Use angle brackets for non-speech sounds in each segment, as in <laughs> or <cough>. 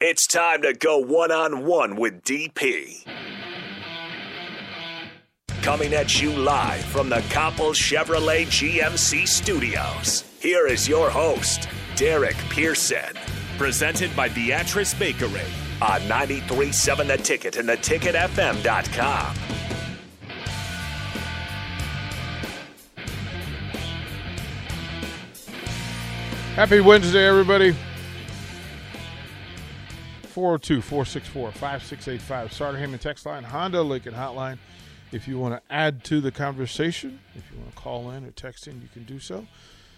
It's time to go one on one with DP. Coming at you live from the Coppel Chevrolet GMC studios. Here is your host, Derek Pearson. Presented by Beatrice Bakery. On 93.7 The Ticket and theticketfm.com. Happy Wednesday, everybody. 402 464 5685. Starter Heyman text line, Honda Lincoln hotline. If you want to add to the conversation, if you want to call in or text in, you can do so.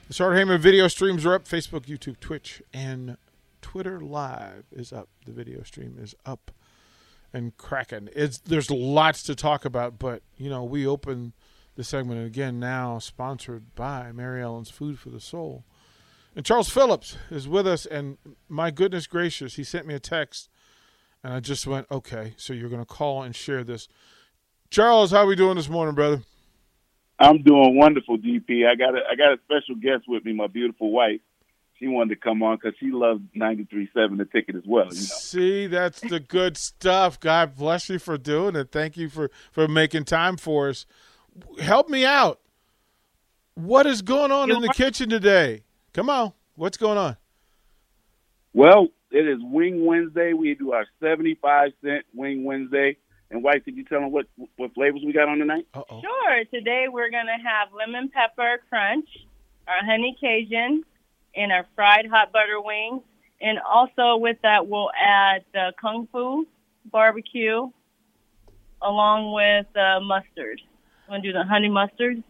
The Starter Heyman video streams are up Facebook, YouTube, Twitch, and Twitter Live is up. The video stream is up and cracking. It's there's lots to talk about, but you know we open the segment again now, sponsored by Mary Ellen's Food for the Soul. And Charles Phillips is with us, and my goodness gracious, he sent me a text, and I just went, okay, so you're going to call and share this. Charles, how are we doing this morning, brother? I'm doing wonderful, DP. I got a I got a special guest with me, my beautiful wife. She wanted to come on because she loves 93.7 the ticket as well. You know? See, that's the good stuff. God bless you for doing it. Thank you for, for making time for us. Help me out. What is going on in the kitchen today? Come on. What's going on? Well, it is Wing Wednesday. We do our 75 cent Wing Wednesday. And White, did you tell them what what flavors we got on tonight? Uh-oh. Sure. Today we're going to have lemon pepper crunch, our honey Cajun, and our fried hot butter wings. And also with that, we'll add the kung fu barbecue along with uh, mustard. Want to do the honey mustard?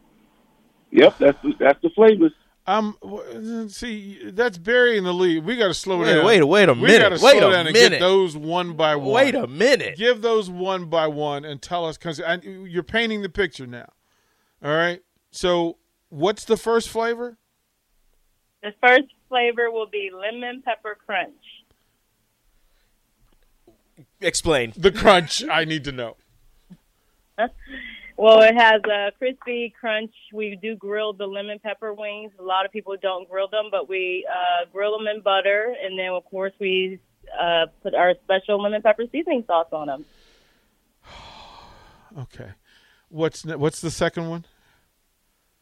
Yep, that's the, that's the flavors. Um, w- see, that's burying the lead. We got to slow Wait, down. wait, wait a minute. We minute. got to Wait slow a down and minute. get those one by one. Wait a minute. Give those one by one and tell us because you're painting the picture now. All right. So, what's the first flavor? The first flavor will be lemon pepper crunch. Explain. The crunch. I need to know. <laughs> Well, it has a crispy crunch. We do grill the lemon pepper wings. A lot of people don't grill them, but we uh, grill them in butter, and then of course we uh, put our special lemon pepper seasoning sauce on them. <sighs> Okay. What's ne- what's the second one?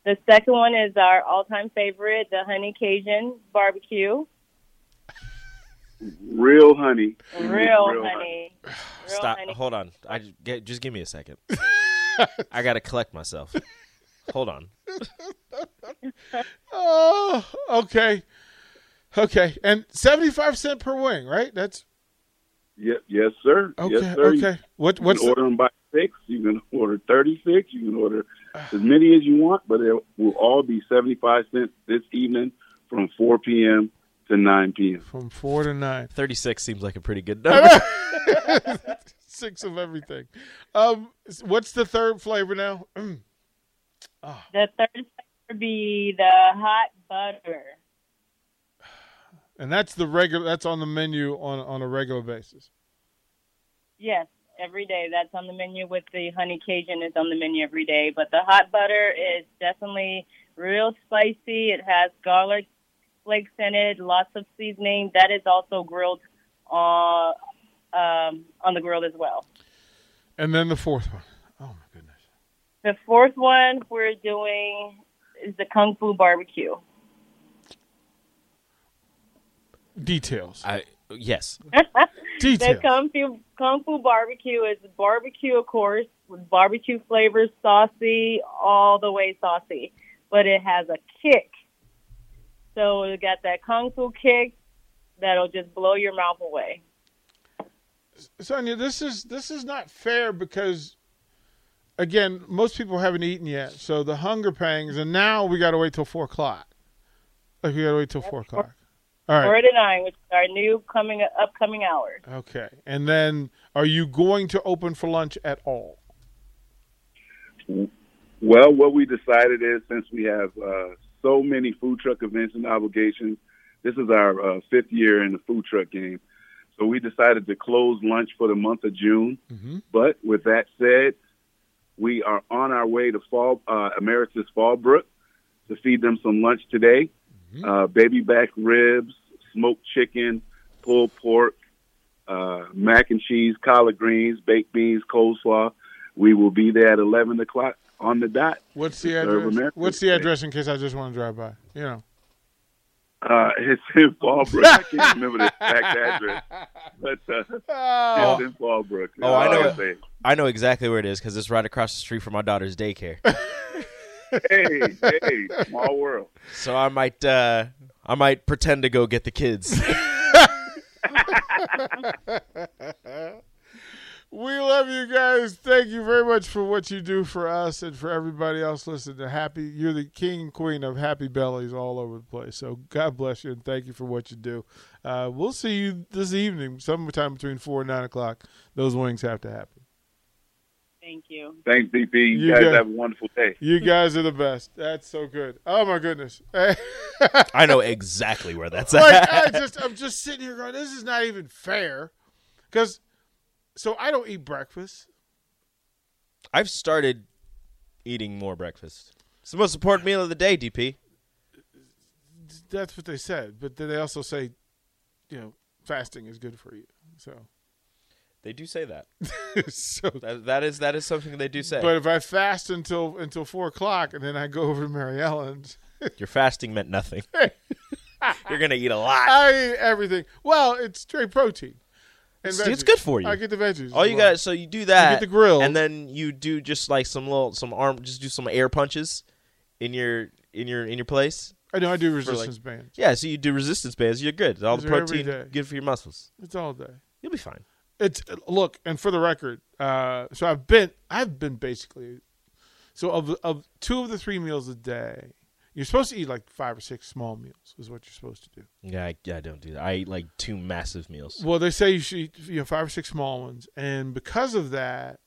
The second one is our all-time favorite, the honey Cajun barbecue. <laughs> Real honey. Real, Real honey. Real Stop. honey. Hold on. I just, get, just give me a second. <laughs> <laughs> I got to collect myself. Hold on. <laughs> Oh, okay. Okay. And 75 cent per wing, right? That's Yes, yes, sir. okay. yes, sir. okay. What You what's can the, order them by six. You can <laughs> order 36. You can order ah. as many as you want, but it will all be 75 cents this evening from 4 p.m. to 9 p.m. from 4 to 9? 36 seems like a pretty good number. Six of everything. Um what's the third flavor now? <clears throat> The third flavor would be the hot butter. And that's the regular that's on the menu on on a regular basis. Yes, every day. That's on the menu with the honey Cajun is on the menu every day. But the hot butter is definitely real spicy. It has garlic flakes in it, lots of seasoning. That is also grilled uh, um, on the grill as well. And then the fourth one. Oh my goodness. The fourth one we're doing is the Kung Fu barbecue. Details. I yes. <laughs> The Details. Kung Fu, Kung Fu barbecue is barbecue, of course, with barbecue flavors, saucy, all the way saucy. But it has a kick. So it got that Kung Fu kick that'll just blow your mouth away. Sonia, this is this is not fair because again, most people haven't eaten yet, so the hunger pangs, and now we got to wait till four o'clock. Like we got to wait till four o'clock. All right. Four to nine, which is our new coming upcoming hours. Okay. And then, are you going to open for lunch at all? Well, what we decided is since we have uh, so many food truck events and obligations, this is our uh, fifth year in the food truck game. So we decided to close lunch for the month of June. Mhm. But with that said, we are on our way to Fall uh, Emeritus Fallbrook to feed them some lunch today. Uh, baby back ribs, smoked chicken, pulled pork, uh, mac and cheese, collard greens, baked beans, coleslaw. We will be there at 11 o'clock on the dot. What's the address? What's the address in case I just want to drive by? You know. Uh, <laughs> it's in Fallbrook. I can't remember the exact address, but uh, Oh, it's in Fallbrook. Oh, I know it. I know exactly where it is because it's right across the street from my daughter's daycare. <laughs> Hey, hey, small world. so I might, uh, I might pretend to go get the kids. <laughs> we love you guys. Thank you very much for what you do for us and for everybody else listening to Happy. You're the king and queen of Happy Bellies all over the place. So God bless you and thank you for what you do. Uh, we'll see you this evening, sometime between four and nine o'clock. Those wings have to happen. Thank you. Thanks, DP. You, You guys got- have a wonderful day. You guys are the best. That's so good. Oh my goodness. <laughs> I know exactly where that's like at. I just I'm just sitting here going, this is not even fair. Because so I don't eat breakfast. I've started eating more breakfast. It's the most important meal of the day, DP. That's what they said, but then they also say, you know, fasting is good for you. So, They do say that. <laughs> so. That, that is that is something they do say. But if I fast until until four o'clock and then I go over to Mary Ellen's, <laughs> Your fasting meant nothing. <laughs> You're gonna eat a lot. I eat everything. Well, it's straight protein. It's- it's good for you. I get the veggies. All you well. got, so you do that. Get the grill. and then you do just like some little some arm, just do some air punches in your in your in your place. I know I do for, like- resistance bands. Yeah, so you do resistance bands. You're good. All Those the protein good for your muscles. It's all day. You'll be fine. It's look, and for the record, uh, so I've been I've been basically so of of two of the three meals a day. You're supposed to eat like five or six small meals, is what you're supposed to do. Yeah, I, I don't do that. I eat like two massive meals. Well, they say you should eat you know five or six small ones, and because of that,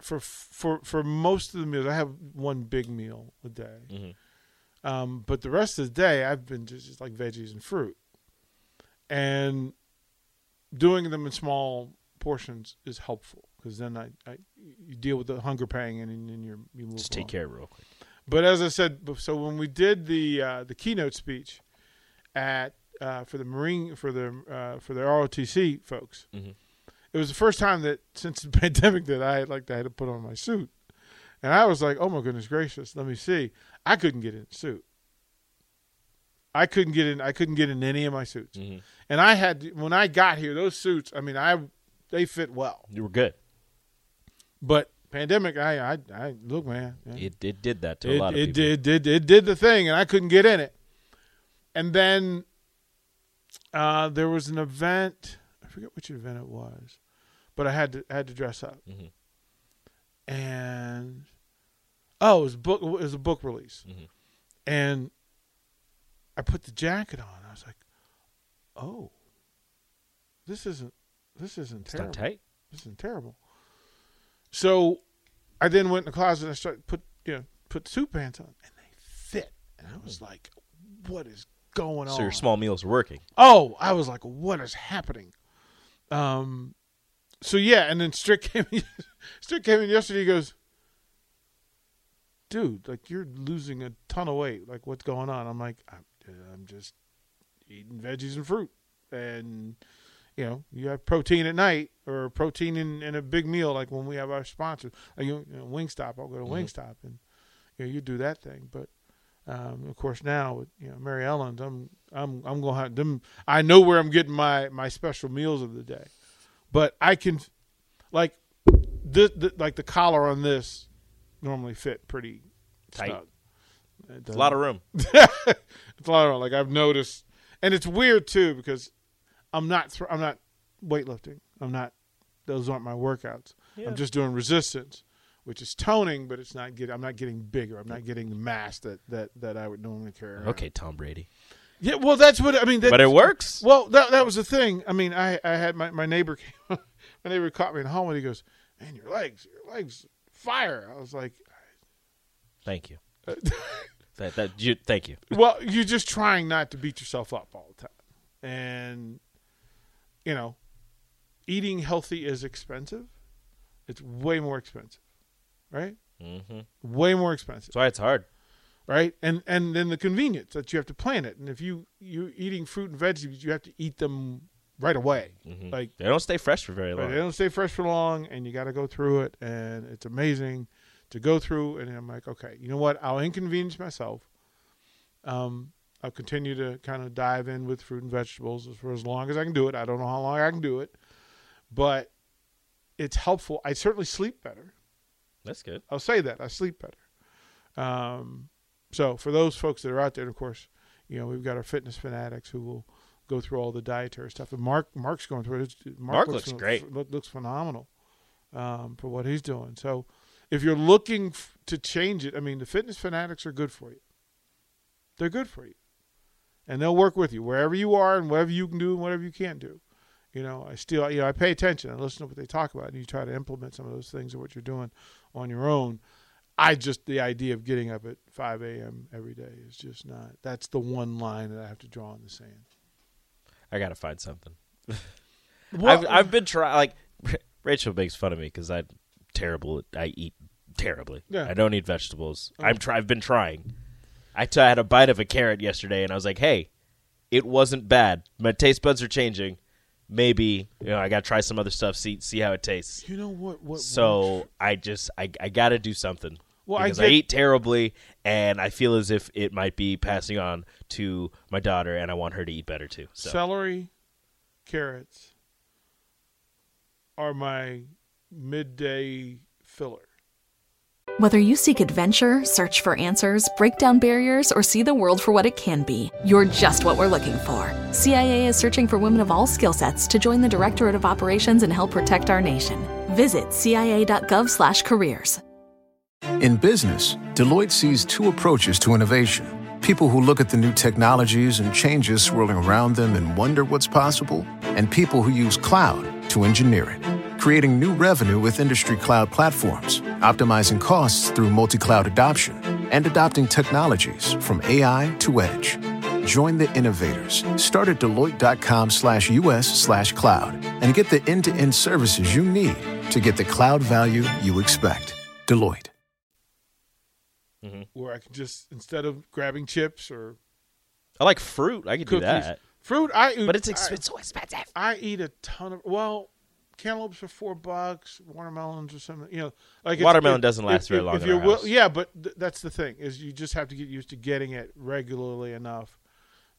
for for for most of the meals, I have one big meal a day. Mhm. Um, but the rest of the day, I've been just, just like veggies and fruit, and doing them in small portions is helpful because then I, I you deal with the hunger pang and then you're you move Just take care of it real quick. But as I said, so when we did the uh, the keynote speech at uh, for the Marine for the uh, for the ROTC folks, Mhm. it was the first time that <laughs> since the pandemic that I had like I had to put on my suit, and I was like, oh my goodness gracious, let me see, I couldn't get in a suit. I couldn't get in. I couldn't get in any of my suits, Mhm. and I had when I got here, those suits. I mean, I they fit well, You were good. but pandemic, I I, I look, man, yeah. It, it did that to a lot of it people. did did it did the thing and i couldn't get in it and then uh, there was an event i forget which event it was but i had to had to dress up Mhm. and oh it was book it was a book release Mhm. and i put the jacket on i was like oh this isn't this isn't It's terrible not tight. this isn't terrible. So I then went in the closet and I started put you know put the suit pants on and they fit and I was like, what is going on? So your small meals are working. Oh, I was like, what is happening? Um, so yeah, and then Strick <laughs> came in, Strick came in yesterday. He goes, dude, like you're losing a ton of weight. Like what's going on? I'm like, I'm, I'm just eating veggies and fruit, and you know, you have protein at night or protein in, in a big meal, like when we have our sponsors, like you know, Wingstop. I'll go to Mhm. Wingstop and you know, you do that thing, but. Um, of course, now with you know Mary Ellen's, I'm I'm I'm gonna have them. I know where I'm getting my my special meals of the day, but I can, like, this the, like the collar on this normally fit pretty Tight. snug. It's a lot of room. <laughs> it's a lot of room. like I've noticed, and it's weird too because I'm not thr I'm not weightlifting. I'm not. Those aren't my workouts. Yeah. I'm just doing resistance, which is toning, but it's not get. I'm not getting bigger. I'm not getting the mass that that that I would normally carry. around. Okay, Tom Brady. Yeah. Well, that's what I mean. That, But it works. Well, that that was the thing. I mean, I I had my my neighbor came, <laughs> my neighbor caught me in the hallway. He goes, "Man, your legs, your legs, fire!" I was like, Thank you. <laughs> that that you, thank you. well, you're just trying not to beat yourself up all the time. And, you know, eating healthy is expensive. It's way more expensive, right? Mm-hmm. Way more expensive, That's why it's hard. right? And and then the convenience that you have to plan it. And if you you eating fruit and veggies, you have to eat them right away. Mhm. Like They don't stay fresh for very Right, long. they don't stay fresh for long, and you got to go through it, and it's amazing to go through. And I'm like, okay, you know what? I'll inconvenience myself. Um, I'll continue to kind of dive in with fruit and vegetables for as long as I can do it. I don't know how long I can do it, but it's helpful. I certainly sleep better. That's good. I'll say that I sleep better. Um, so for those folks that are out there, of course, you know we've got our fitness fanatics who will go through all the dietary stuff. And Mark, Mark's going through it. It's- Mark looks great. Look, looks phenomenal um, for what he's doing. So if you're looking f- to change it, I mean, the fitness fanatics are good for you. They're good for you, and they'll work with you wherever you are and whatever you can do and whatever you can't do. You know, I still, you know, I pay attention. I listen to what they talk about, and you try to implement some of those things of what you're doing on your own. I just the idea of getting up at 5 a.m. every day is just not. That's the one line that I have to draw in the sand. I gotta find something. <laughs> Well, I've I've been trying. Like <laughs> Rachel makes fun of me because I'm terrible. I eat terribly. Yeah. I don't eat vegetables. I'm try. I've been trying. I t- I had a bite of a carrot yesterday, and I was like, "Hey, it wasn't bad. My taste buds are changing. Maybe you know I gotta try some other stuff. See see how it tastes." you know what? What? So I just I I gotta do something. Well, I because I, get- eat terribly, and I feel as if it might be passing on to my daughter, and I want her to eat better too. So celery, carrots are my midday filler. Whether you seek adventure, search for answers, break down barriers, or see the world for what it can be, you're just what we're looking for. CIA is searching for women of all skill sets to join the Directorate of Operations and help protect our nation. Visit cia.gov/careers. In business, Deloitte sees two approaches to innovation people who look at the new technologies and changes swirling around them and wonder what's possible, and people who use cloud to engineer it, creating new revenue with industry cloud platforms, optimizing costs through multi cloud adoption, and adopting technologies from AI to edge. Join the innovators. Start at Deloitte.com slash US slash cloud and get the end to end services you need to get the cloud value you expect. Deloitte. Mm-hmm. Where I can just instead of grabbing chips or I like fruit. I could do that, fruit. I eat, but it's I- it's so expensive. I eat a ton of well, cantaloupes are four bucks, watermelons or something. You know, like Watermelon if- doesn't last if- very long If you're our will- yeah, but th- that's the thing is you just have to get used to getting it regularly enough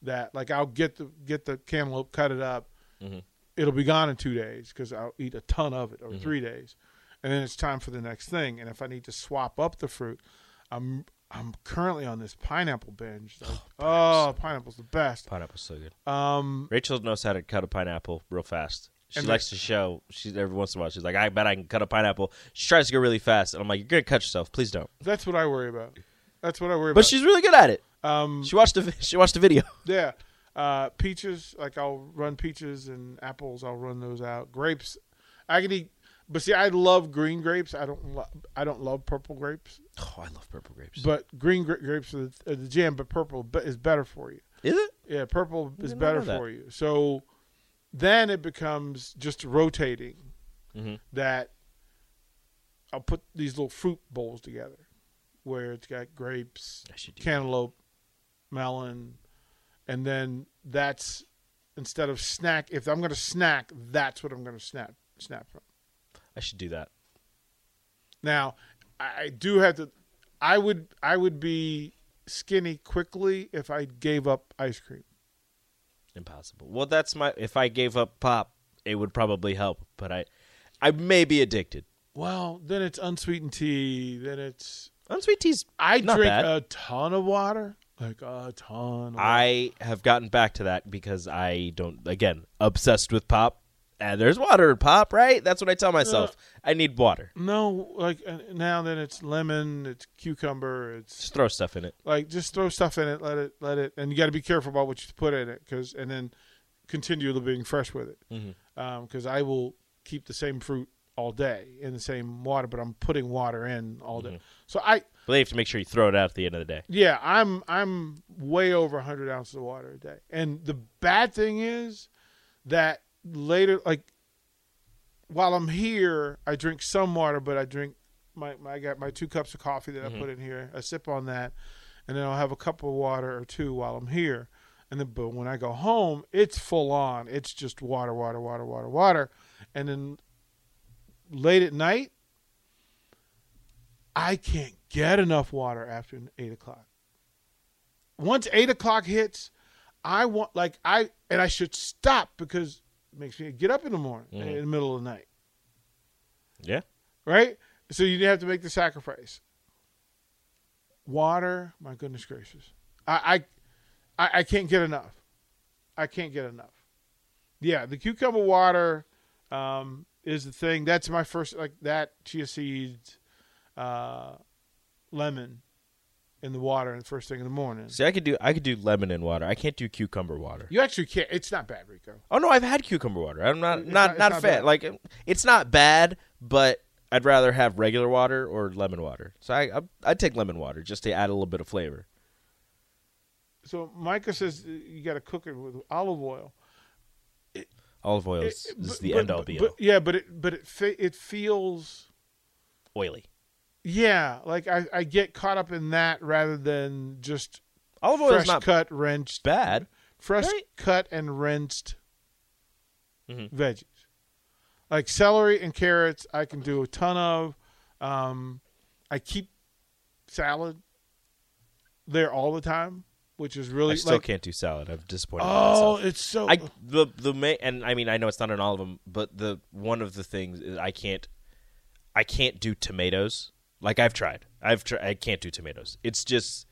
that like I'll get the get the cantaloupe, cut it up, Mm-hmm. it'll be gone in two days because I'll eat a ton of it or three days, and then it's time for the next thing. And if I need to swap up the fruit, I'm I'm currently on this pineapple binge. Like, oh, pineapple's the best. Pineapple's so good. Um, Rachel knows how to cut a pineapple real fast. She And likes to show. She's every once in a while. She's like, "I bet I can cut a pineapple." She tries to go really fast, and I'm like, "You're gonna cut yourself. Please don't." that's what I worry about. That's what I worry about. But she's really good at it. um, She watched the <laughs> she watched the video. <laughs> Yeah. Uh, peaches, like I'll run peaches and apples. I'll run those out. Grapes, I can eat, but see, I love green grapes. I don't. Lo- I don't love purple grapes, Oh, I love purple grapes. but green gra- grapes are the, are the jam. But purple is better for you. Is it? Yeah, purple is better for you. So then it becomes just rotating. Mhm. That I'll put these little fruit bowls together, where it's got grapes, I should do. cantaloupe, melon, and then that's instead of snack. If I'm going to snack, that's what I'm going to snap snap from. I should do that. Now, I do have to. I would I would be skinny quickly if I gave up ice cream. Impossible. Well, that's my. If I gave up pop, it would probably help. But I, I may be addicted. Well, then it's unsweetened tea. Then it's Unsweet tea's. I drink bad. a ton of water, like a ton. Of water. I have gotten back to that because I don't. Again, obsessed with pop. And there's water pop, right? That's what I tell myself. Uh, I need water. no like uh, now. Then it's lemon. It's cucumber. It's Just throw stuff in it. like just throw stuff in it let it let it and you got to be careful about what you put in it because and then continue to being fresh with it mm-hmm. um, because i will keep the same fruit all day in the same water but i'm putting water in all day mm-hmm. so i But you have to make sure you throw it out at the end of the day. yeah i'm i'm way over 100 ounces of water a day and the bad thing is that later like while i'm here i drink some water but i drink my, my i got my two cups of coffee that i mm-hmm. put in here i sip on that and then i'll have a cup of water or two while i'm here And then, but when I go home, it's full on. It's just water, water, water, water, water. And then late at night, I can't get enough water after eight o'clock. Once eight o'clock hits, I want like I and I should stop because makes me get up in the morning Mhm. in the middle of the night, Yeah. right? So you have to make the sacrifice. Water, my goodness gracious, I I I, I can't get enough. I can't get enough. Yeah, the cucumber water um, is the thing. That's my first like that chia seeds, uh, lemon in the water and first thing in the morning. See, I could do I could do lemon and water. I can't do cucumber water. You actually can't. It's not bad, Rico. Oh no, I've had cucumber water. I'm not It's not not- not, it's a fan. bad. Like it's not bad, but I'd rather have regular water or lemon water. So I I I'd take lemon water just to add a little bit of flavor. So Micah says you got to cook it with olive oil. Olive oil is, It- is but- the but- end all be all. yeah, but it but it fe- it feels Oily. Yeah like I, I get caught up in that rather than just Olive oil is fresh not cut rinsed bad. fresh right? cut and rinsed Mhm. veggies like celery and carrots I can do a ton of. Um, I keep salad there all the time, which is really I still like can't do salad. I'm disappointed. oh it's so I the the ma- and I mean I know it's not in all of them, but the one of the things is I can't I can't do tomatoes. Like I've tried, I've tried. I can't do tomatoes. It's just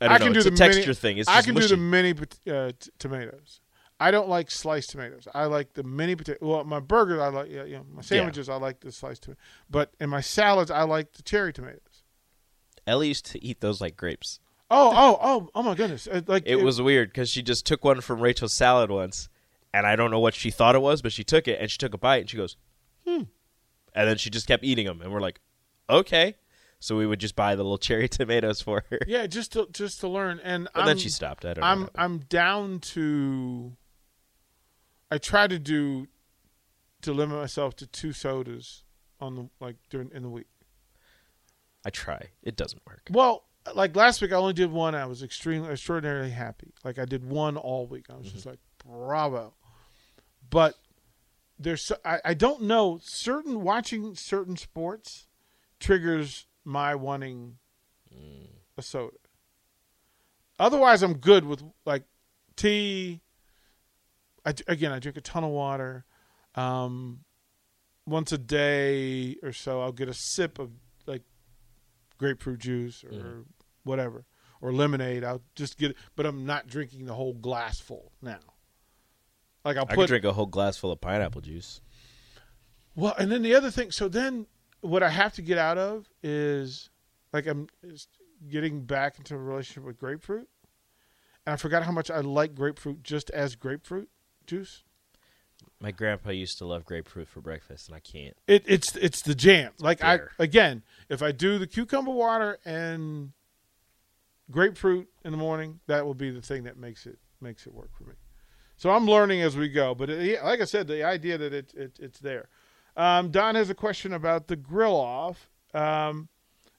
I don't know. can do it's the a texture mini, thing. It's I can mushy. do the mini uh, t- tomatoes. I don't like sliced tomatoes. I like the mini potato. Well, my burgers I like. Yeah, you know, my sandwiches I like the sliced tomato. But in my salads I like the cherry tomatoes. Ellie used to eat those like grapes. Oh, oh, oh, oh my goodness! Uh, Like It was weird because she just took one from Rachel's salad once, and I don't know what she thought it was, but she took it and she took a bite and she goes, "Hmm," and then she just kept eating them, and we're like, "Okay." So we would just buy the little cherry <laughs> tomatoes for her, Yeah, just to just to learn, and but then she stopped. I don't know. I'm happened. I'm down to. I try to do, to limit myself to two sodas on the like during in the week. I try. It doesn't work. Well, like last week, I only did one. I was extremely, extraordinarily happy. Like I did one all week. I was mm-hmm. just like, bravo. But there's, I, I don't know. Certain watching certain sports triggers my wanting a soda. Otherwise, I'm good with like tea. I, again, I drink a ton of water. Um, once a day or so, I'll get a sip of like grapefruit juice or Mhm. whatever, or lemonade. I'll just get it, but I'm not drinking the whole glass full now. Like I'll I could drink a whole glass full of pineapple juice. well, and then the other thing. So then, what I have to get out of is like I'm is getting back into a relationship with grapefruit, and I forgot how much I like grapefruit just as grapefruit juice. My grandpa used to love grapefruit for breakfast, and I can't. It, it's it's the jam. Like bitter. I again, if I do the cucumber water and grapefruit in the morning, that will be the thing that makes it makes it work for me. So I'm learning as we go. But uh, it, like I said, the idea that it, it it's there. Um, Don has a question about the grill off. Um,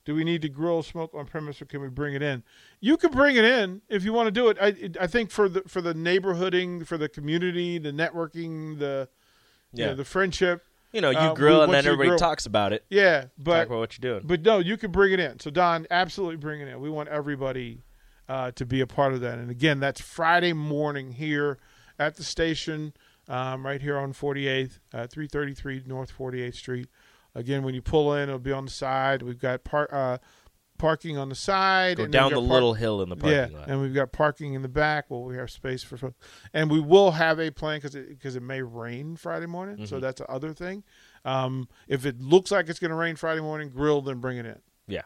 do we need to grill smoke on premise, or can we bring it in? You can bring it in if you want to do it. I I think for the for the neighborhooding, for the community, the networking, the you know, Yeah. the friendship. You know, you Uh, grill we and then everybody grill. talks about it. Yeah, Talk but about what you're doing. but no, you can bring it in. So Don, absolutely bring it in. We want everybody uh, to be a part of that. And again, that's Friday morning here at the station, um, right here on 48th, uh, 333 North 48th Street. Again, when you pull in, it'll be on the side. We've got par- uh, parking on the side. Go and down the little hill in the parking yeah, lot. and we've got parking in the back. Well, we have space for, folks. and we will have a plan because it because it may rain Friday morning. So Mhm. that's the other thing. Um, if it looks like it's going to rain Friday morning, grill then bring it in. Yeah.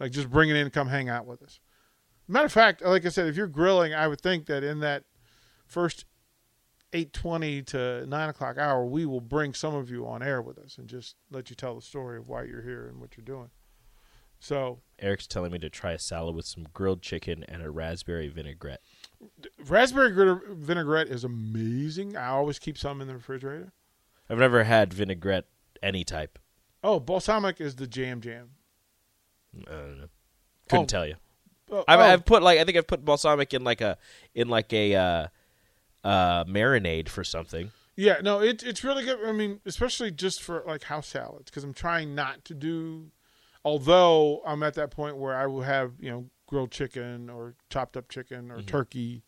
like just bring it in and come hang out with us. Matter of fact, like I said, if you're grilling, I would think that in that first eight twenty to nine o'clock hour, we will bring some of you on air with us and just let you tell the story of why you're here and what you're doing. So Eric's telling me to try a salad with some grilled chicken and a raspberry vinaigrette. Raspberry vinaigrette is amazing. I always keep some in the refrigerator. I've never had vinaigrette any type. Oh, balsamic is the jam jam. I don't know. Couldn't Oh. tell you. Oh, I've, oh, I've put like I think I've put balsamic in like a in like a uh, uh, marinade for something. yeah, no, it, it's really good. I mean, especially just for like house salads, because I'm trying not to do. Although I'm at that point where I will have you know grilled chicken or chopped up chicken Mm-hmm. or turkey,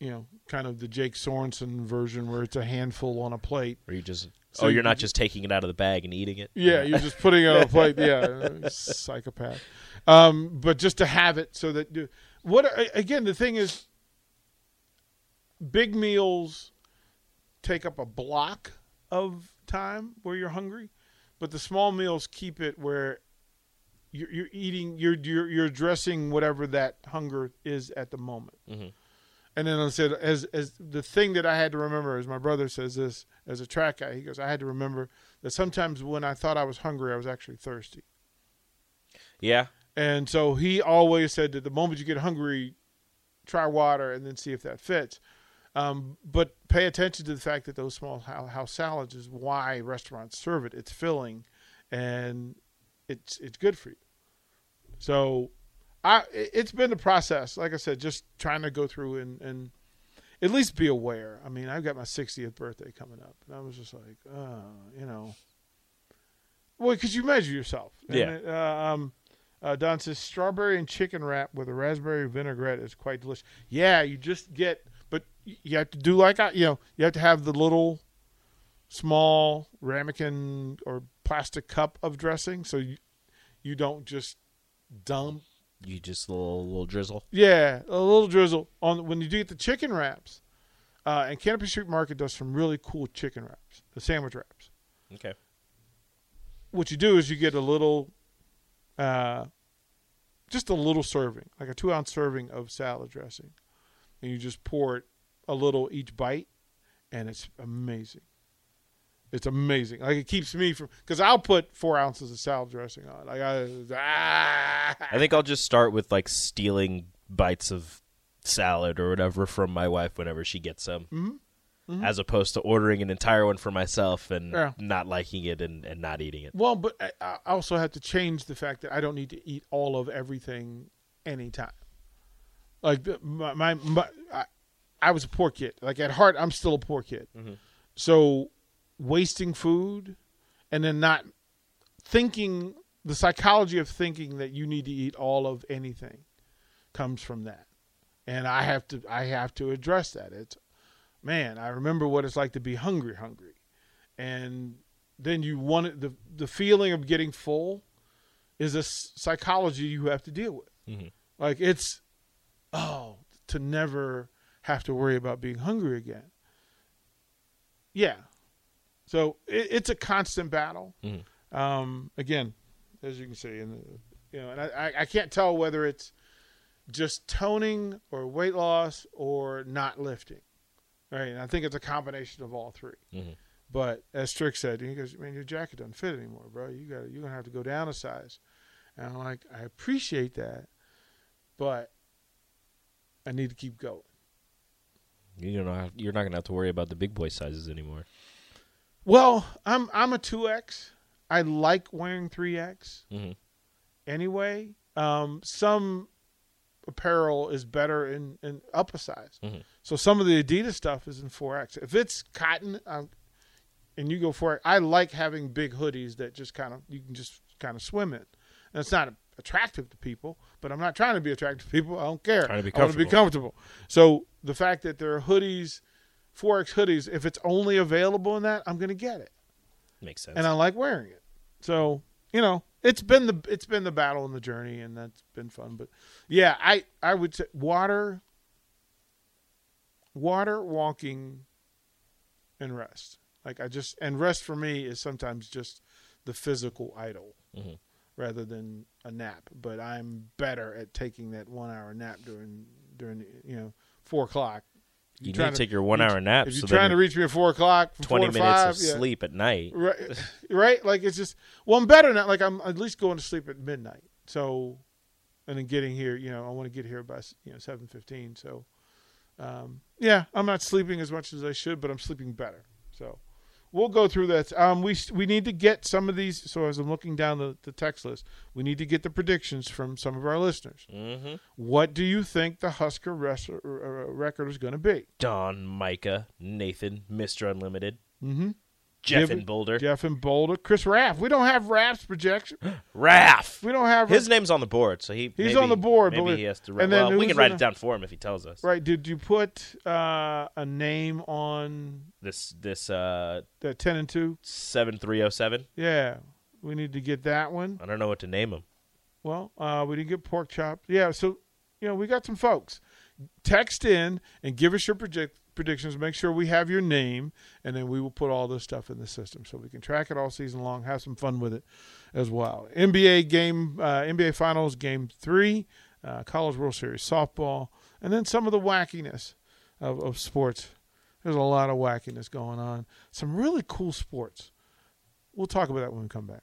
you know, kind of the Jake Sorensen version where it's a handful on a plate. Where you just So oh you you're not just taking it out of the bag and eating it. Yeah, you're just putting it on a plate. Yeah, <laughs> psychopath. Um, but just to have it so that what again? The thing is, big meals take up a block of time where you're hungry, but the small meals keep it where you're, you're eating. You're, you're you're addressing whatever that hunger is at the moment. Mhm. And then I said, as as the thing that I had to remember, as my brother says this, as a track guy, he goes, I had to remember that sometimes when I thought I was hungry, I was actually thirsty. Yeah, And so he always said that the moment you get hungry, try water and then see if that fits. Um, but pay attention to the fact that those small house salads is why restaurants serve it. It's filling, and it's it's good for you. So, I it- it's been the process. Like I said, just trying to go through and and at least be aware. I mean, I've got my 60th birthday coming up, and I was just like, uh, you know, well, because you measure yourself. Yeah. it, uh, um, uh, Don says strawberry and chicken wrap with a raspberry vinaigrette is quite delicious. Yeah, you just get, but you have to do like I, you know, you have to have the little small ramekin or plastic cup of dressing, so you you don't just dump. you just a little little drizzle. Yeah, a little drizzle on when you do get the chicken wraps. Uh, and Canopy Street Market does some really cool chicken wraps, the sandwich wraps. Okay. what you do is you get a little, uh, just a little serving, like a two ounce serving of salad dressing, and you just pour it a little each bite, and it's amazing. It's amazing. Like it keeps me from because I'll put four ounces of salad dressing on. Like I, ah. I think I'll just start with like stealing bites of salad or whatever from my wife whenever she gets some. Mhm. As opposed to ordering an entire one for myself and Yeah. not liking it and, and not eating it. Well, but I, I also have to change the fact that I don't need to eat all of everything anytime. Like my, my, my I, I was a poor kid. Like at heart, I'm still a poor kid. So wasting food and then not thinking the psychology of thinking that you need to eat all of anything comes from that. And I have to I have to address that. It's man, I remember what it's like to be hungry hungry. And then you want it, the the feeling of getting full is a psychology you have to deal with. Mhm. Like it's oh to never have to worry about being hungry again. Yeah, so it, it's a constant battle. Mhm. Um, again, as you can see, and you know, and I, I- can't tell whether it's just toning or weight loss or not lifting. Right, and I think it's a combination of all 3 Mhm. But as Strick said, he goes, "Man, your jacket doesn't fit anymore, bro. You got you're gonna have to go down a size." And I'm like, "I appreciate that, but I need to keep going." You don't know, you're not gonna have to worry about the big boy sizes anymore. Well, I'm I'm a two X. I like wearing three X Mhm. anyway. Um, some apparel is better in, in up a size. Mhm. So some of the Adidas stuff is in four X. If it's cotton, um, and you go for it, I like having big hoodies that just kind of you can just kind of swim in. And it's not attractive to people, but I'm not trying to be attractive to people. I don't care. Trying to be comfortable. I want to be comfortable. So the fact that there are hoodies, four X hoodies, if it's only available in that, I'm going to get it Makes sense. and I like wearing it. So you know, it's been the it's been the battle and the journey, and that's been fun. But yeah, I I would say water, water, walking, and rest. Like I just and rest for me is sometimes just the physical idle Mhm. Rather than a nap. But I'm better at taking that one hour nap during during you know four o'clock. you need trying to take your one hour nap. If you're then trying to reach me at four o'clock, twenty four minutes five, of yeah. sleep at night. right <laughs> right like it's just well i'm better now like i'm at least going to sleep at midnight so and then getting here you know i want to get here by you know 7.15 so um, yeah i'm not sleeping as much as i should but i'm sleeping better so we'll go through that. Um, we we need to get some of these. So as I'm looking down the, the text list, we need to get the predictions from some of our listeners. Mm-hmm. What do you think the Husker res- uh, record is going to be? Don, Micah, Nathan, Mister Unlimited, Mm-hmm. Jeff Give- and Boulder, Jeff and Boulder, Chris Raff. We don't have Raff's projection. <gasps> Raff. We don't have His name's on the board, so he He's maybe- on the board, Maybe but- he has to. Write, and then well, we can write it down for him if he tells us. right. Did you put uh, a name on This this uh the ten and two? seven three zero seven. Yeah, we need to get that one. I don't know what to name him. Well, uh, we didn't get pork chop. Yeah, so you know we got some folks. Text in and give us your project predictions. Make sure we have your name, and then we will put all this stuff in the system so we can track it all season long. Have some fun with it as well. NBA game, uh, NBA Finals game three, uh, College World Series softball, and then some of the wackiness of, of sports. There's a lot of wackiness going on. Some really cool sports. We'll talk about that when we come back.